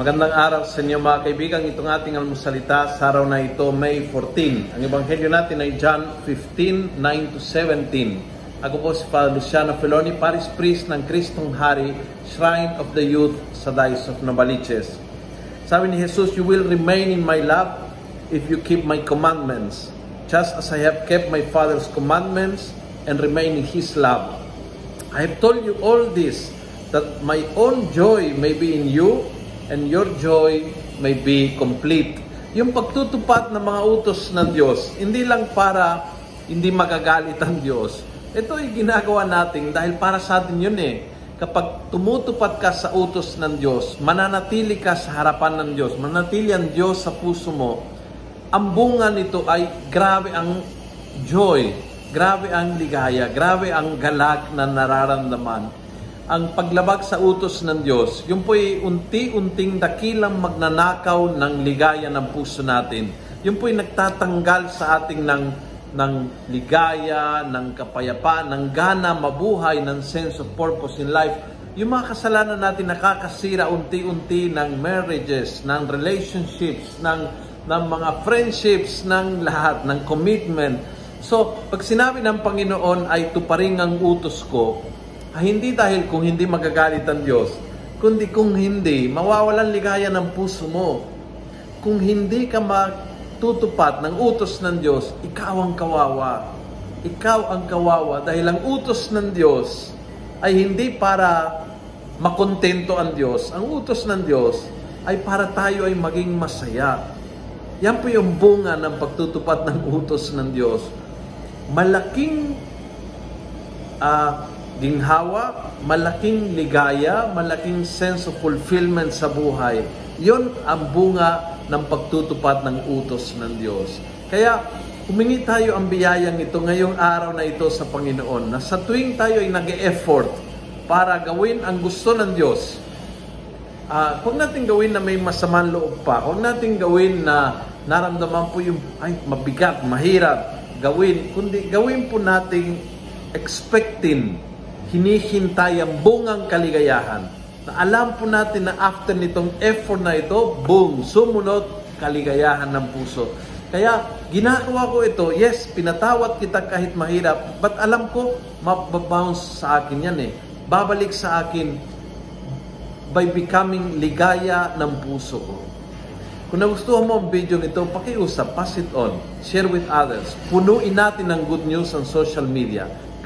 Magandang araw sa inyo mga kaibigan. Itong ating almusalita sa araw na ito, May 14. Ang ebanghelyo natin ay John 15, 9 to 17. Ako po si Father Luciano Feloni, Paris Priest ng Kristong Hari, Shrine of the Youth sa Dice of Novaliches. Sabi ni Jesus, You will remain in my love if you keep my commandments, just as I have kept my Father's commandments and remain in His love. I have told you all this, that my own joy may be in you and your joy may be complete. Yung pagtutupad ng mga utos ng Diyos, hindi lang para hindi magagalit ang Diyos. Ito ay ginagawa natin dahil para sa atin yun eh. Kapag tumutupad ka sa utos ng Diyos, mananatili ka sa harapan ng Diyos, mananatili ang Diyos sa puso mo, ang bunga nito ay grabe ang joy, grabe ang ligaya, grabe ang galak na nararamdaman ang paglabag sa utos ng Diyos, yun po'y unti-unting dakilang magnanakaw ng ligaya ng puso natin. Yun po'y nagtatanggal sa ating ng, ng ligaya, ng kapayapaan, ng gana mabuhay, ng sense of purpose in life. Yung mga kasalanan natin nakakasira unti-unti ng marriages, ng relationships, ng, ng mga friendships, ng lahat, ng commitment. So, pag sinabi ng Panginoon ay tuparing ang utos ko, ay hindi dahil kung hindi magagalit ang Diyos, kundi kung hindi, mawawalan ligaya ng puso mo. Kung hindi ka matutupad ng utos ng Diyos, ikaw ang kawawa. Ikaw ang kawawa dahil ang utos ng Diyos ay hindi para makontento ang Diyos. Ang utos ng Diyos ay para tayo ay maging masaya. Yan po yung bunga ng pagtutupad ng utos ng Diyos. Malaking uh, ginhawa, malaking ligaya, malaking sense of fulfillment sa buhay. Yon ang bunga ng pagtutupad ng utos ng Diyos. Kaya humingi tayo ang biyayang ito ngayong araw na ito sa Panginoon na sa tuwing tayo ay nag-effort para gawin ang gusto ng Diyos, uh, huwag natin gawin na may masamang loob pa. Huwag natin gawin na naramdaman po yung, ay, mabigat, mahirap gawin. Kundi gawin po nating expecting hinihintay ang bungang kaligayahan. Na alam po natin na after nitong effort na ito, boom, sumunod kaligayahan ng puso. Kaya ginagawa ko ito, yes, pinatawat kita kahit mahirap, but alam ko, mababounce sa akin yan eh. Babalik sa akin by becoming ligaya ng puso ko. Kung nagustuhan mo ang video nito, pakiusap, pass it on, share with others. Punuin natin ng good news on social media.